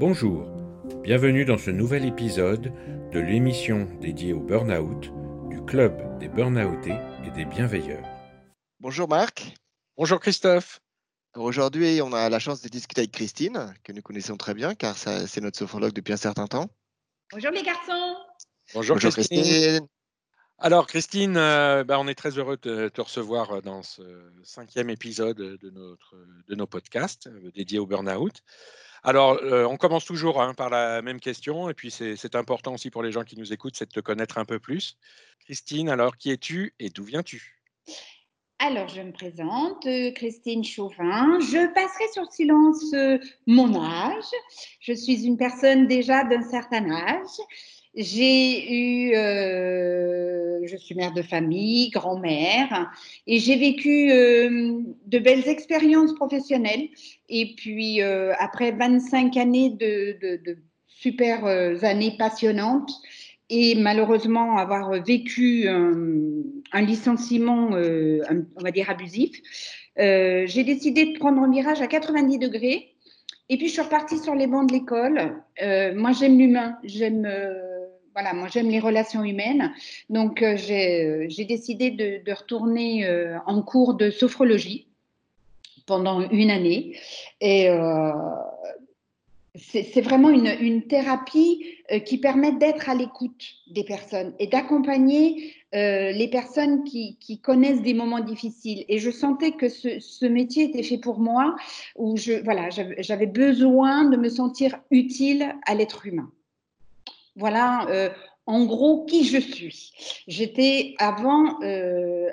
Bonjour, bienvenue dans ce nouvel épisode de l'émission dédiée au burn-out du Club des Burnoutés et des Bienveilleurs. Bonjour Marc. Bonjour Christophe. Aujourd'hui, on a la chance de discuter avec Christine, que nous connaissons très bien, car c'est notre sophrologue depuis un certain temps. Bonjour les garçons. Bonjour, Christine. Alors Christine, euh, bah, on est très heureux de te recevoir dans ce cinquième épisode de, notre, de nos podcasts euh, dédiés au burn-out. Alors, euh, on commence toujours hein, par la même question, et puis c'est important aussi pour les gens qui nous écoutent, c'est de te connaître un peu plus. Christine, alors qui es-tu et d'où viens-tu? Alors, je me présente, euh, Christine Chauvin. Je passerai sur silence euh, mon âge. Je suis une personne déjà d'un certain âge. J'ai eu, euh, je suis mère de famille, grand-mère, et j'ai vécu de belles expériences professionnelles. Et puis, après 25 années de, super années passionnantes, et malheureusement avoir vécu un, licenciement, euh, on va dire, abusif, euh, j'ai décidé de prendre un virage à 90 degrés. Et puis, je suis repartie sur les bancs de l'école. Euh, moi, j'aime l'humain, j'aime voilà, moi j'aime les relations humaines. Donc j'ai décidé de, retourner en cours de sophrologie pendant une année. Et c'est vraiment une, thérapie euh, qui permet d'être à l'écoute des personnes et d'accompagner euh, les personnes qui, connaissent des moments difficiles. Et je sentais que ce, métier était fait pour moi, où je, voilà, j'avais besoin de me sentir utile à l'être humain. Voilà, euh, en gros, qui je suis. J'étais avant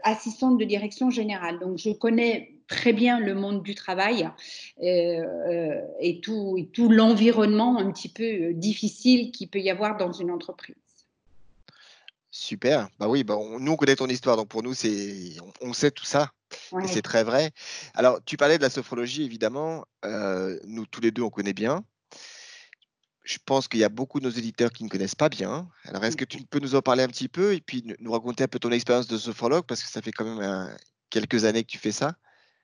assistante de direction générale, donc je connais très bien le monde du travail euh, et tout, et tout l'environnement un petit peu euh, difficile qu'il peut y avoir dans une entreprise. Super. Bah oui, bah nous, on connaît ton histoire. Donc, pour nous, c'est, on, sait tout ça. Et c'est très vrai. Alors, tu parlais de la sophrologie, évidemment. Euh, nous, tous les deux, on connaît bien. Je pense qu'il y a beaucoup de nos éditeurs qui ne connaissent pas bien. Alors, est-ce que tu peux nous en parler un petit peu et puis nous raconter un peu ton expérience de sophrologue? Parce que ça fait quand même quelques années que tu fais ça.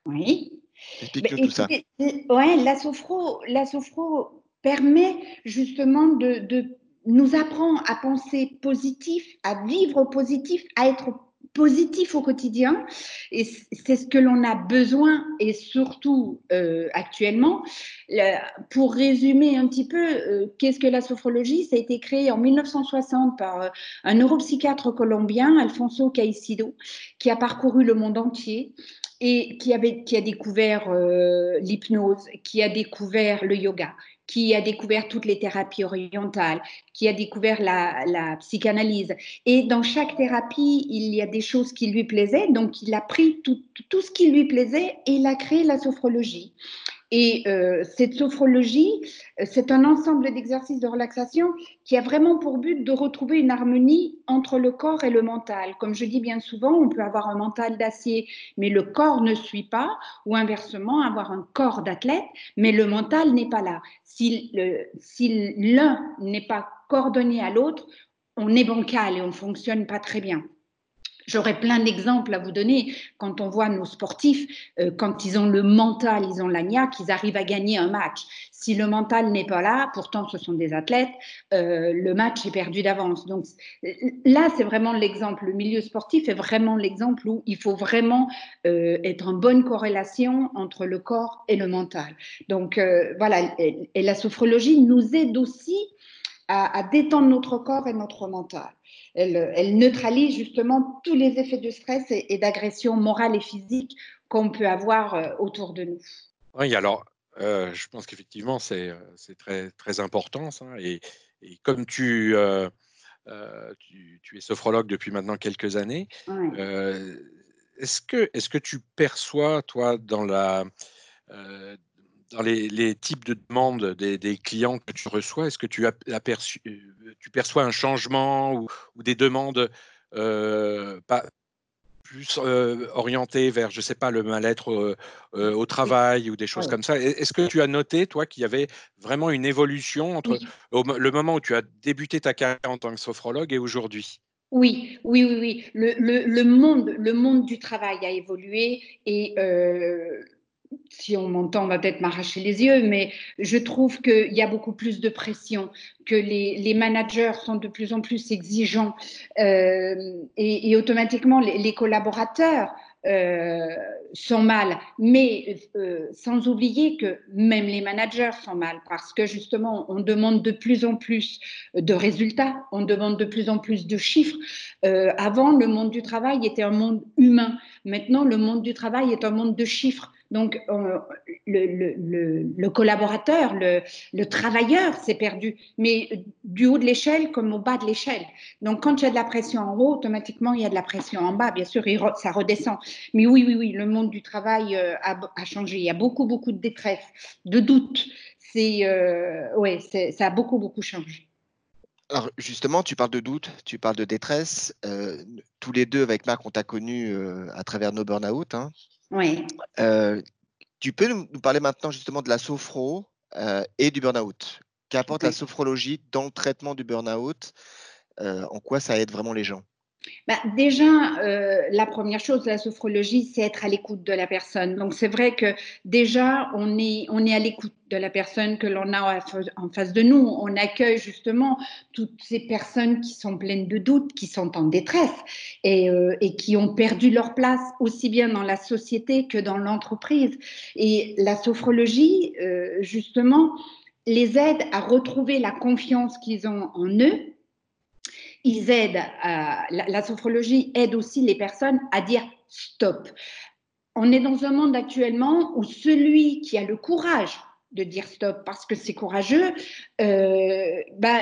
Oui. Explique-nous tout ça. Ouais, la sophro, la sophro permet justement de, de nous apprend à penser positif, à vivre positif, à être positif au quotidien. Et c'est ce que l'on a besoin, et surtout euh, actuellement. Pour résumer un petit peu, euh, qu'est-ce que la sophrologie? Ça a été créé en 1960 par euh, un neuropsychiatre colombien, Alfonso Caicedo, qui a parcouru le monde entier et qui, avait, qui a découvert l'hypnose, qui a découvert le yoga, qui a découvert toutes les thérapies orientales, qui a découvert la, psychanalyse. Et dans chaque thérapie, il y a des choses qui lui plaisaient, donc il a pris tout, tout ce qui lui plaisait et il a créé la sophrologie. Et euh, cette sophrologie, euh, c'est un ensemble d'exercices de relaxation qui a vraiment pour but de retrouver une harmonie entre le corps et le mental. Comme je dis bien souvent, on peut avoir un mental d'acier, mais le corps ne suit pas, ou inversement, avoir un corps d'athlète, mais le mental n'est pas là. Si l'un n'est pas coordonné à l'autre, on est bancal et on ne fonctionne pas très bien. J'aurais plein d'exemples à vous donner quand on voit nos sportifs, euh, quand ils ont le mental, ils ont l'agnac, ils arrivent à gagner un match. Si le mental n'est pas là, pourtant ce sont des athlètes, euh, le match est perdu d'avance. Donc là, c'est vraiment l'exemple. Le milieu sportif est vraiment l'exemple où il faut vraiment euh, être en bonne corrélation entre le corps et le mental. Donc voilà, et, la sophrologie nous aide aussi à détendre notre corps et notre mental elle, neutralise justement tous les effets de stress et, d'agression morale et physique qu'on peut avoir euh, autour de nous. Oui, alors, euh, je pense qu'effectivement, c'est euh, très, très important. Ça, et, comme tu, tu, es sophrologue depuis maintenant quelques années, est-ce que, est -ce que tu perçois, toi, dans la dans les, types de demandes des, clients que tu reçois, est-ce que tu, aperçu, euh, tu perçois un changement ou, des demandes euh, pas, plus euh, orientées vers, je ne sais pas, le mal-être au travail ou des choses comme ça? Est-ce que tu as noté, toi, qu'il y avait vraiment une évolution entre le moment où tu as débuté ta carrière en tant que sophrologue et aujourd'hui? Oui, oui, oui, oui. Le, monde, le monde du travail a évolué et si on m'entend, on va peut-être m'arracher les yeux, mais je trouve qu'il y a beaucoup plus de pression, que les, managers sont de plus en plus exigeants euh, et, automatiquement les collaborateurs euh, sont mal, mais euh, sans oublier que même les managers sont mal parce que justement, on demande de plus en plus de résultats, on demande de plus en plus de chiffres. Avant, le monde du travail était un monde humain. Maintenant, le monde du travail est un monde de chiffres. Donc, le, collaborateur, le, travailleur s'est perdu, mais du haut de l'échelle comme au bas de l'échelle. Donc, quand il y a de la pression en haut, automatiquement, il y a de la pression en bas. Bien sûr, ça redescend. Mais oui, oui, oui, le monde du travail euh, a, changé. Il y a beaucoup, beaucoup de détresse, de doutes. C'est, euh, ouais, ça a beaucoup, beaucoup changé. Alors justement, tu parles de doute, tu parles de détresse. Euh, tous les deux, avec Marc, on t'a connu à travers nos burn-out. Hein. Oui. tu peux nous, parler maintenant justement de la sophro et du burn-out. Qu'apporte la sophrologie dans le traitement du burn-out En quoi ça aide vraiment les gens? Bah, déjà, euh, la première chose de la sophrologie, c'est être à l'écoute de la personne. Donc, c'est vrai que déjà, on est, à l'écoute de la personne que l'on a en face de nous. On accueille justement toutes ces personnes qui sont pleines de doutes, qui sont en détresse et, euh, et qui ont perdu leur place aussi bien dans la société que dans l'entreprise. Et la sophrologie, euh, justement, les aide à retrouver la confiance qu'ils ont en eux ils aident, la, sophrologie aide aussi les personnes à dire stop. On est dans un monde actuellement où celui qui a le courage de dire stop parce que c'est courageux, euh, bah,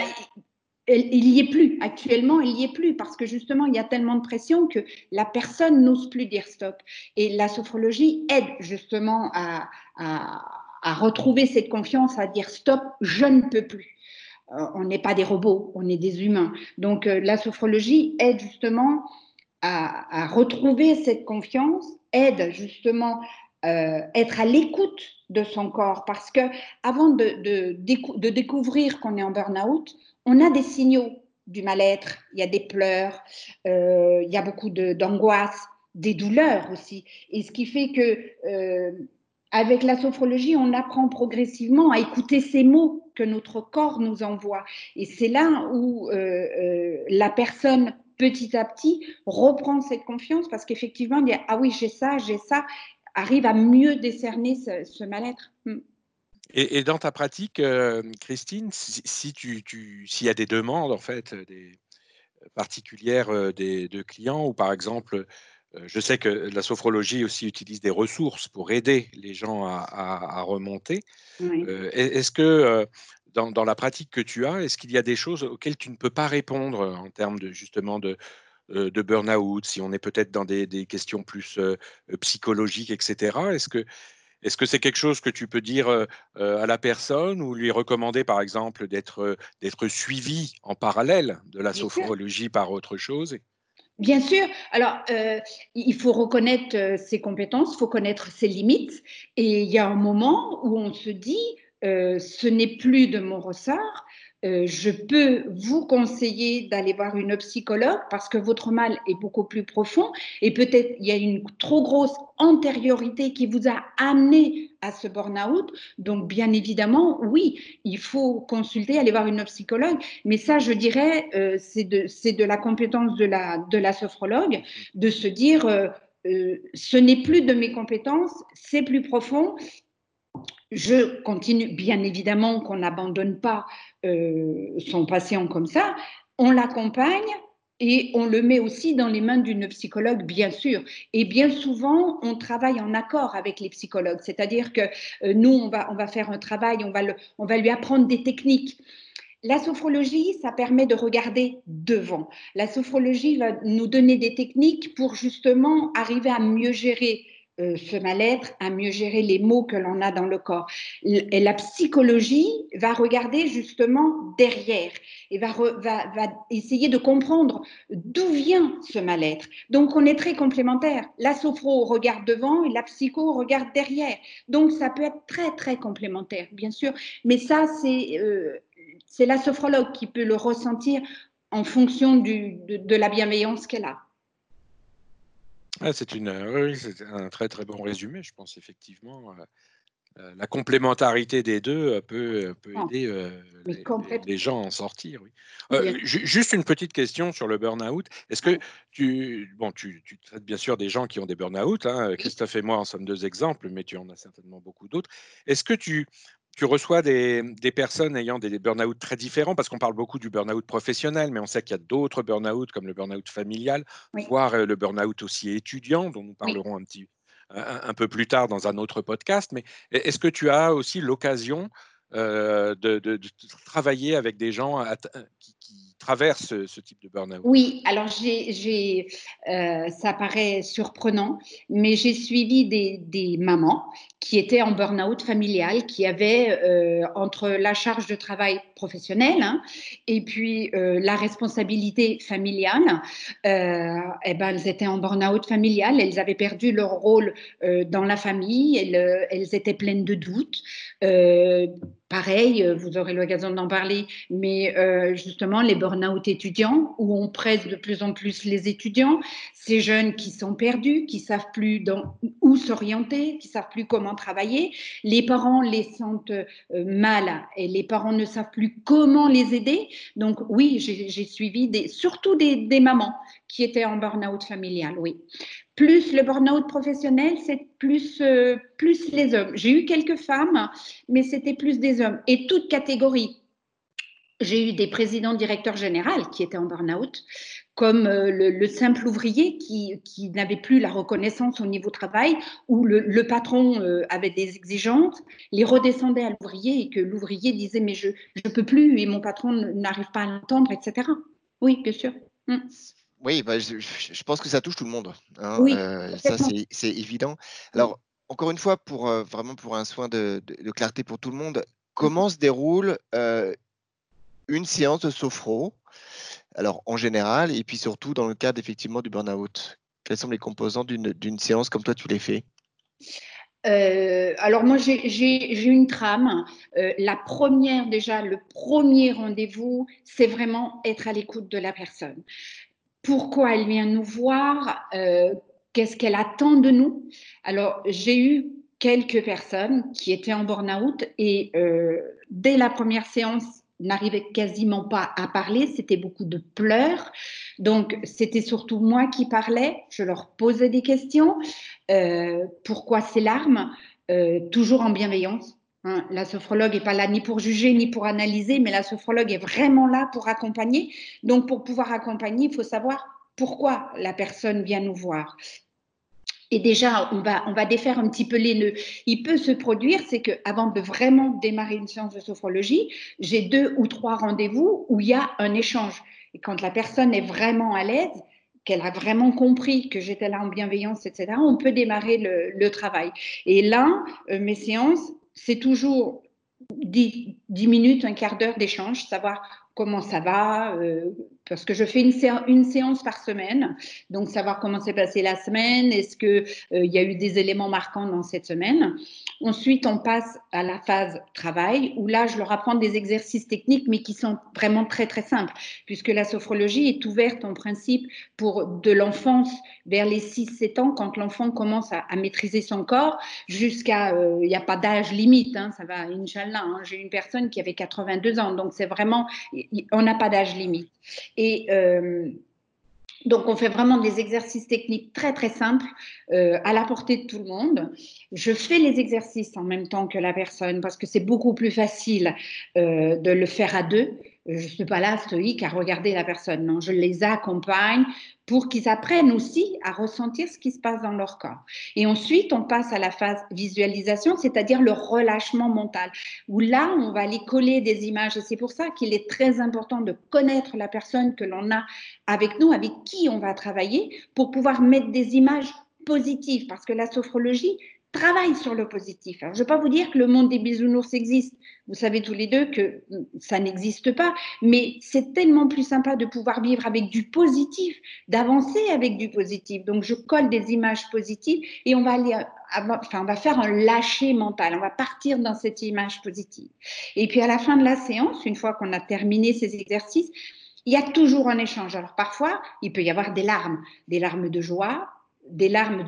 il n'y est plus. Actuellement, il n'y est plus parce que justement, il y a tellement de pression que la personne n'ose plus dire stop. Et la sophrologie aide justement à retrouver cette confiance, à dire stop, je ne peux plus. Euh, on n'est pas des robots, on est des humains. Donc euh, la sophrologie aide justement à, retrouver cette confiance, aide justement euh, être à l'écoute de son corps parce que avant de, découvrir qu'on est en burn-out, on a des signaux du mal-être, il y a des pleurs, il y a beaucoup d'angoisse, des douleurs aussi. Et ce qui fait que avec la sophrologie, on apprend progressivement à écouter ces mots que notre corps nous envoie. Et c'est là où euh, euh, la personne, petit à petit, reprend cette confiance parce qu'effectivement, dit Ah oui, j'ai ça, j'ai ça, arrive à mieux décerner ce, mal-être. Hmm. Et, dans ta pratique, euh, Christine, si, tu, s'il y a des demandes en fait des, particulières des, de clients ou par exemple je sais que la sophrologie aussi utilise des ressources pour aider les gens à, remonter. Euh, est-ce que euh, dans, la pratique que tu as, est-ce qu'il y a des choses auxquelles tu ne peux pas répondre en termes de justement de, de burn-out, si on est peut-être dans des, questions plus psychologiques, etc. Est-ce que est-ce que c'est quelque chose que tu peux dire à la personne ou lui recommander, par exemple, d'être suivi en parallèle de la sophrologie par autre chose Bien sûr. Alors, euh, il faut reconnaître euh, ses compétences, il faut connaître ses limites. Et il y a un moment où on se dit, euh, ce n'est plus de mon ressort, je peux vous conseiller d'aller voir une psychologue parce que votre mal est beaucoup plus profond et peut-être il y a une trop grosse antériorité qui vous a amené à ce burn-out. Donc, bien évidemment, oui, il faut consulter, aller voir une psychologue. Mais ça, je dirais, euh, c'est de, la compétence de la, sophrologue de se dire, euh, ce n'est plus de mes compétences, c'est plus profond je continue, bien évidemment qu'on n'abandonne pas euh, son patient comme ça, on l'accompagne et on le met aussi dans les mains d'une psychologue, bien sûr. Et bien souvent, on travaille en accord avec les psychologues, c'est-à-dire que euh, nous, on va, faire un travail, on va, on va lui apprendre des techniques. La sophrologie, ça permet de regarder devant. La sophrologie va nous donner des techniques pour justement arriver à mieux gérer ce mal-être, à mieux gérer les mots que l'on a dans le corps. Et la psychologie va regarder justement derrière et va, va, essayer de comprendre d'où vient ce mal-être. Donc on est très complémentaires. La sophro regarde devant et la psycho regarde derrière. Donc ça peut être très très complémentaire, bien sûr. Mais ça, c'est euh, la sophrologue qui peut le ressentir en fonction du, de la bienveillance qu'elle a. c'est une, oui, c'est un très très bon résumé, je pense effectivement. Euh, la complémentarité des deux euh, peut, euh, peut aider les, gens à en sortir. juste une petite question sur le burn-out. Est-ce que tu, bon, tu, traites bien sûr des gens qui ont des burn-out. Hein, Christophe et moi en sommes deux exemples, mais tu en as certainement beaucoup d'autres. Est-ce que tu, tu reçois des, personnes ayant des burn-out très différents, parce qu'on parle beaucoup du burn-out professionnel, mais on sait qu'il y a d'autres burn-out, comme le burn-out familial, voire le burn-out aussi étudiant, dont nous parlerons un petit, un, peu plus tard dans un autre podcast, mais est-ce que tu as aussi l'occasion euh, de, travailler avec des gens qui, traverse ce, type de burn-out Oui, alors j'ai, euh, ça paraît surprenant, mais j'ai suivi des, mamans qui étaient en burn-out familial, qui avaient euh, entre la charge de travail professionnelle hein, et puis euh, la responsabilité familiale, eh ben, elles étaient en burn-out familial, elles avaient perdu leur rôle dans la famille, elles, étaient pleines de doutes. Pareil, vous aurez l'occasion d'en parler, mais justement, les burn burn-out étudiants, où on presse de plus en plus les étudiants, ces jeunes qui sont perdus, qui savent plus où s'orienter, qui savent plus comment travailler, les parents les sentent euh, mal et les parents ne savent plus comment les aider. Donc oui, j'ai suivi surtout des, mamans qui étaient en burn-out familial, oui. Plus le burn-out professionnel, c'est plus, euh, plus les hommes. J'ai eu quelques femmes, mais c'était plus des hommes. Et toute catégorie, j'ai eu des présidents directeurs généraux qui étaient en burn-out, comme euh, le, simple ouvrier qui, qui n'avait plus la reconnaissance au niveau travail, où le, patron euh, avait des exigences, les redescendait à l'ouvrier et que l'ouvrier disait mais je ne peux plus et mon patron n'arrive pas à l'entendre, etc. Oui, bien sûr. Mm. Oui, bah, je, pense que ça touche tout le monde. Hein, oui, euh, ça, c'est évident. Alors, encore une fois, pour vraiment pour un soin de, de, clarté pour tout le monde, comment se déroule une séance de sophro, alors en général, et puis surtout dans le cadre effectivement du burn-out? Quelles sont les composants d'une séance comme toi tu les fais? Euh, alors moi j'ai une trame. Euh, la première déjà, le premier rendez-vous, c'est vraiment être à l'écoute de la personne. Pourquoi elle vient nous voir euh, Qu'est-ce qu'elle attend de nous Alors j'ai eu quelques personnes qui étaient en burn-out et dès la première séance, n'arrivait quasiment pas à parler, c'était beaucoup de pleurs. Donc, c'était surtout moi qui parlais, je leur posais des questions. Euh, pourquoi ces larmes? Euh, Toujours en bienveillance. Hein. La sophrologue n'est pas là ni pour juger ni pour analyser, mais la sophrologue est vraiment là pour accompagner. Donc, pour pouvoir accompagner, il faut savoir pourquoi la personne vient nous voir. Et déjà, on va, défaire un petit peu les nœuds. Il peut se produire, c'est qu'avant de vraiment démarrer une séance de sophrologie, j'ai deux ou trois rendez-vous où il y a un échange. Et quand la personne est vraiment à l'aise, qu'elle a vraiment compris que j'étais là en bienveillance, etc., on peut démarrer le, travail. Et là, euh, mes séances, c'est toujours 10, 10 minutes, un quart d'heure d'échange, savoir comment ça va, euh, parce que je fais une, séance par semaine, donc savoir comment s'est passée la semaine, est-ce qu'il euh, y a eu des éléments marquants dans cette semaine. Ensuite, on passe à la phase travail, où là, je leur apprends des exercices techniques, mais qui sont vraiment très, très simples, puisque la sophrologie est ouverte en principe pour de l'enfance vers les 6-7 ans, quand l'enfant commence à, maîtriser son corps, jusqu'à, euh, il n'y a pas d'âge limite, hein, ça va, Inch'Allah, hein. j'ai une personne qui avait 82 ans, donc c'est vraiment, on n'a pas d'âge limite. Et euh, donc, on fait vraiment des exercices techniques très, très simples euh, à la portée de tout le monde. Je fais les exercices en même temps que la personne parce que c'est beaucoup plus facile euh, de le faire à deux je ne suis pas là stoïque à regarder la personne. Non, je les accompagne pour qu'ils apprennent aussi à ressentir ce qui se passe dans leur corps. Et ensuite, on passe à la phase visualisation, c'est-à-dire le relâchement mental, où là, on va aller coller des images. Et c'est pour ça qu'il est très important de connaître la personne que l'on a avec nous, avec qui on va travailler, pour pouvoir mettre des images positives, parce que la sophrologie, travaille sur le positif. je ne vais pas vous dire que le monde des bisounours existe. Vous savez tous les deux que ça n'existe pas, mais c'est tellement plus sympa de pouvoir vivre avec du positif, d'avancer avec du positif. Donc, je colle des images positives et on va aller, enfin, on va faire un lâcher mental. On va partir dans cette image positive. Et puis, à la fin de la séance, une fois qu'on a terminé ces exercices, il y a toujours un échange. Alors, parfois, il peut y avoir des larmes, des larmes de joie, des larmes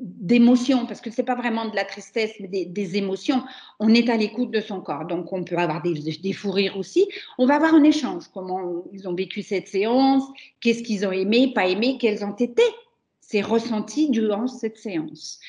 d'émotion, parce que ce n'est pas vraiment de la tristesse, mais des, émotions, on est à l'écoute de son corps. Donc, on peut avoir des, des fous rires aussi. On va avoir un échange, comment ils ont vécu cette séance, qu'est-ce qu'ils ont aimé, pas aimé, quels ont été ces ressentis durant cette séance.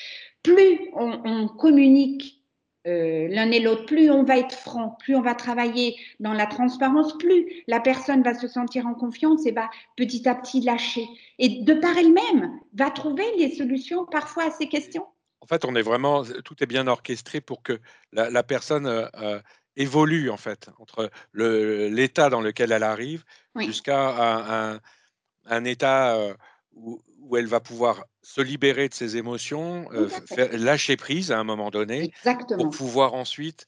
Plus on communique euh, l'un et l'autre, plus on va être franc, plus on va travailler dans la transparence, plus la personne va se sentir en confiance et va petit à petit lâcher. Et de par elle-même, va trouver les solutions parfois à ces questions. En fait, on est vraiment, tout est bien orchestré pour que la, personne euh, euh, évolue en fait entre l'état dans lequel elle arrive jusqu'à un, un, état où, où elle va pouvoir se libérer de ses émotions, euh, lâcher prise à un moment donné, pour pouvoir ensuite,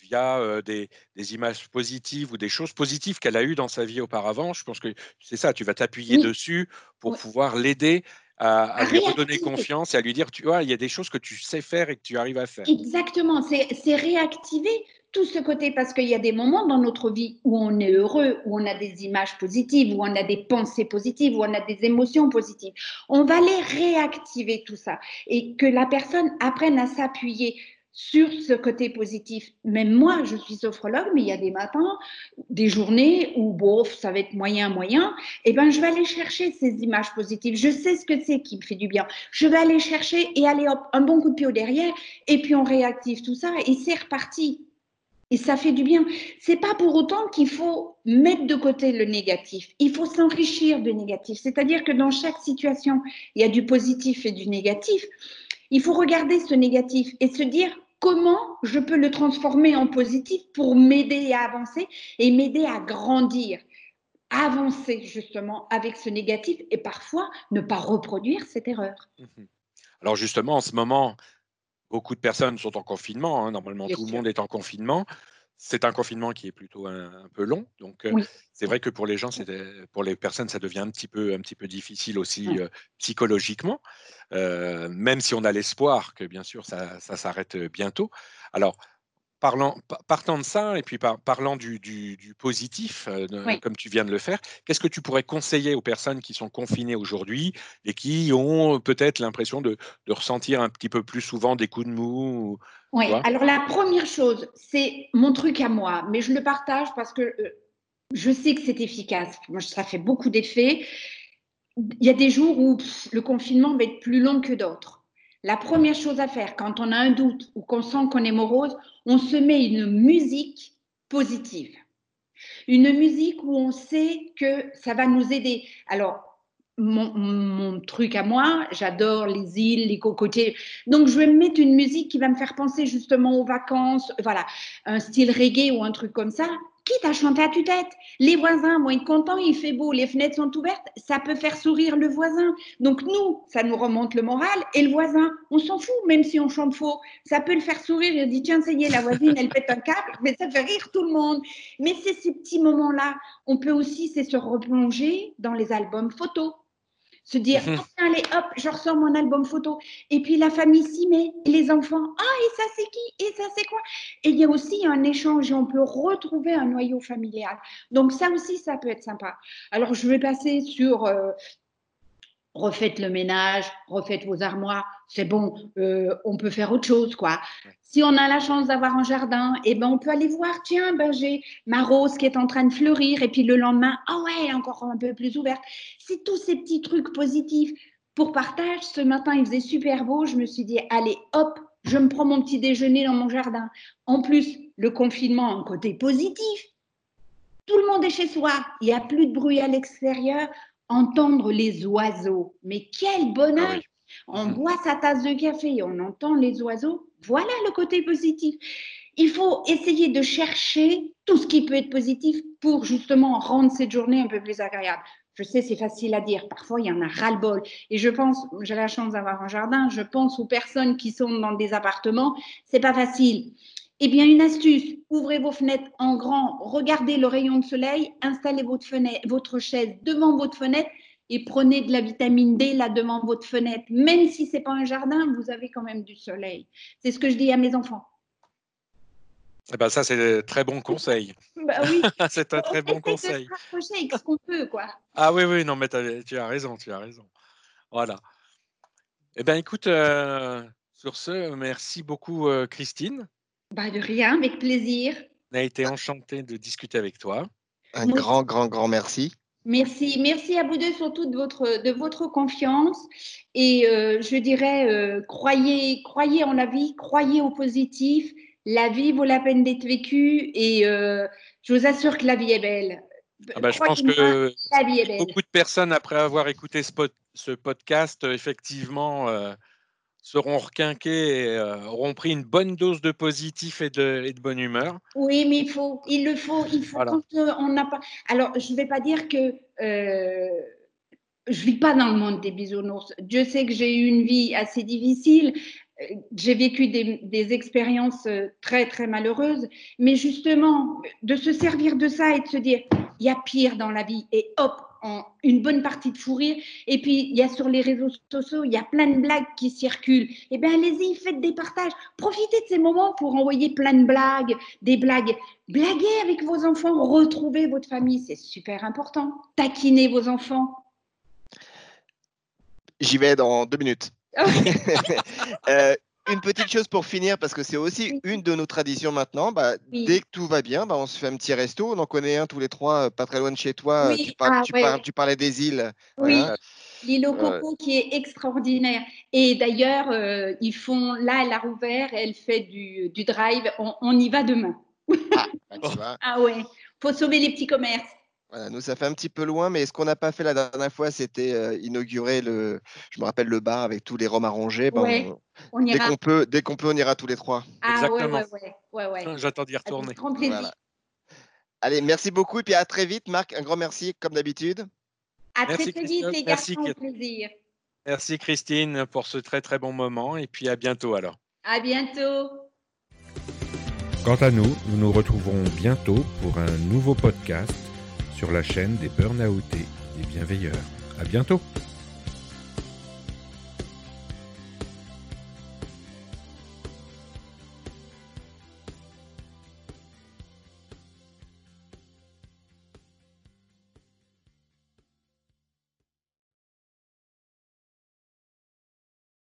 via euh, des, images positives ou des choses positives qu'elle a eues dans sa vie auparavant, je pense que c'est ça, tu vas t'appuyer dessus pour pouvoir l'aider à, lui redonner confiance et à lui dire, tu vois, il y a des choses que tu sais faire et que tu arrives à faire. Exactement, c'est réactiver tout ce côté, parce qu'il y a des moments dans notre vie où on est heureux, où on a des images positives, où on a des pensées positives, où on a des émotions positives. On va les réactiver tout ça et que la personne apprenne à s'appuyer sur ce côté positif. Même moi, je suis sophrologue, mais il y a des matins, des journées où, bof, ça va être moyen, moyen, et eh ben, je vais aller chercher ces images positives. Je sais ce que c'est qui me fait du bien. Je vais aller chercher et aller hop, un bon coup de pied au derrière, et puis on réactive tout ça, et c'est reparti. Et ça fait du bien. C'est pas pour autant qu'il faut mettre de côté le négatif. Il faut s'enrichir de négatif. C'est-à-dire que dans chaque situation, il y a du positif et du négatif. Il faut regarder ce négatif et se dire comment je peux le transformer en positif pour m'aider à avancer et m'aider à grandir. Avancer justement avec ce négatif et parfois ne pas reproduire cette erreur. Mmh Alors justement, en ce moment, beaucoup de personnes sont en confinement. Hein. Normalement, tout le monde est en confinement. C'est un confinement qui est plutôt un, peu long. Donc, euh, c'est vrai que pour les gens, pour les personnes, ça devient un petit peu, un petit peu difficile aussi euh, psychologiquement, euh, même si on a l'espoir que, bien sûr, ça, ça s'arrête bientôt. Alors, Parlant, partant de ça, et puis parlant du, positif, euh, comme tu viens de le faire, qu'est-ce que tu pourrais conseiller aux personnes qui sont confinées aujourd'hui et qui ont peut-être l'impression de, ressentir un petit peu plus souvent des coups de mou Oui, alors la première chose, c'est mon truc à moi, mais je le partage parce que euh, je sais que c'est efficace. Moi, ça fait beaucoup d'effets. Il y a des jours où le confinement va être plus long que d'autres. La première chose à faire quand on a un doute ou qu'on sent qu'on est morose, on se met une musique positive. Une musique où on sait que ça va nous aider. Alors, mon, truc à moi, j'adore les îles, les cocotiers. Donc, je vais me mettre une musique qui va me faire penser justement aux vacances, voilà, un style reggae ou un truc comme ça quitte à chanter à tue-tête? Les voisins vont être contents, il fait beau, les fenêtres sont ouvertes, ça peut faire sourire le voisin. Donc nous, ça nous remonte le moral et le voisin, on s'en fout, même si on chante faux. Ça peut le faire sourire, il dit tiens, ça y est, la voisine, elle pète un câble, mais ça fait rire tout le monde. Mais c'est ces petits moments-là. On peut aussi, se replonger dans les albums photos se dire, mhm. allez, hop, je ressors mon album photo. Et puis la famille s'y met, et les enfants, ah, et ça c'est qui? Et ça c'est quoi? Et il y a aussi un échange et on peut retrouver un noyau familial. Donc ça aussi, ça peut être sympa. Alors je vais passer sur euh, refaites le ménage, refaites vos armoires, c'est bon, euh, on peut faire autre chose, quoi. Si on a la chance d'avoir un jardin, eh ben on peut aller voir, tiens, ben j'ai ma rose qui est en train de fleurir, et puis le lendemain, ah ouais, encore un peu plus ouverte. C'est tous ces petits trucs positifs. Pour partage, ce matin, il faisait super beau, je me suis dit, allez, hop, je me prends mon petit déjeuner dans mon jardin. En plus, le confinement a un côté positif. Tout le monde est chez soi, il n'y a plus de bruit à l'extérieur, entendre les oiseaux. Mais quel bonheur ah On mmh. boit sa tasse de café on entend les oiseaux. Voilà le côté positif. Il faut essayer de chercher tout ce qui peut être positif pour justement rendre cette journée un peu plus agréable. Je sais, c'est facile à dire. Parfois, il y en a ras-le-bol. Et je pense, j'ai la chance d'avoir un jardin, je pense aux personnes qui sont dans des appartements, c'est pas facile. Eh bien, une astuce, ouvrez vos fenêtres en grand, regardez le rayon de soleil, installez votre, fenêtre, votre chaise devant votre fenêtre et prenez de la vitamine D là devant votre fenêtre. Même si ce n'est pas un jardin, vous avez quand même du soleil. C'est ce que je dis à mes enfants. Eh ben ça, c'est très bon conseil. Bah oui. c'est un très bon conseil. avec ce qu'on peut, quoi. Ah oui, oui, non, mais tu as raison, tu as raison. Voilà. Eh bien, écoute, euh, sur ce, merci beaucoup, euh, Christine. Bah, de rien, avec plaisir. On a été enchanté de discuter avec toi. Un grand, grand, grand merci. Merci, merci à vous deux surtout de votre, de votre confiance et euh, je dirais croyez, croyez en la vie, croyez au positif. La vie vaut la peine d'être vécue et je vous assure que la vie est belle. Ah bah, je pense que beaucoup de personnes, après avoir écouté ce, ce podcast, euh, effectivement, euh, seront requinquées et euh, auront pris une bonne dose de positif et de, et de bonne humeur. Oui, mais il faut, il le faut, il faut on n'a pas. Alors, je ne vais pas dire que je vis pas dans le monde des bisounours. Dieu sait que j'ai eu une vie assez difficile, j'ai vécu des, expériences euh, très, très malheureuses, mais justement, de se servir de ça et de se dire, il y a pire dans la vie, et hop, en une bonne partie de fou rire. Et puis, il y a sur les réseaux sociaux, il y a plein de blagues qui circulent. Eh bien, allez-y, faites des partages. Profitez de ces moments pour envoyer plein de blagues, des blagues. Blaguez avec vos enfants, retrouvez votre famille, c'est super important. Taquinez vos enfants. J'y vais dans deux minutes. Euh, une petite chose pour finir, parce que c'est aussi une de nos traditions maintenant. Bah, dès que tout va bien, bah, on se fait un petit resto. On en connaît un tous les trois, euh, pas très loin de chez toi. Tu, ah, tu, parlais des îles. Oui. L'île au coco qui est extraordinaire. Et d'ailleurs, euh, ils font là, elle a rouvert, elle fait du, drive. On, y va demain. Ah, bah, ah ouais, faut sauver les petits commerces nous, ça fait un petit peu loin, mais ce qu'on n'a pas fait la dernière fois, c'était euh, inaugurer le, je me rappelle le bar avec tous les rhums arrangés. Ben, on, Dès qu'on peut, dès qu'on peut, on ira tous les trois. Ah, Exactement. Ouais, ouais, J'attends d'y retourner. Allez, merci beaucoup et puis à très vite, Marc. Un grand merci comme d'habitude. À très, très vite, les garçons, merci, plaisir. Merci Christine pour ce très très bon moment et puis à bientôt alors. À bientôt. Quant à nous, nous nous retrouverons bientôt pour un nouveau podcast sur la chaîne des Burnoutés et Bienveilleurs. À bientôt!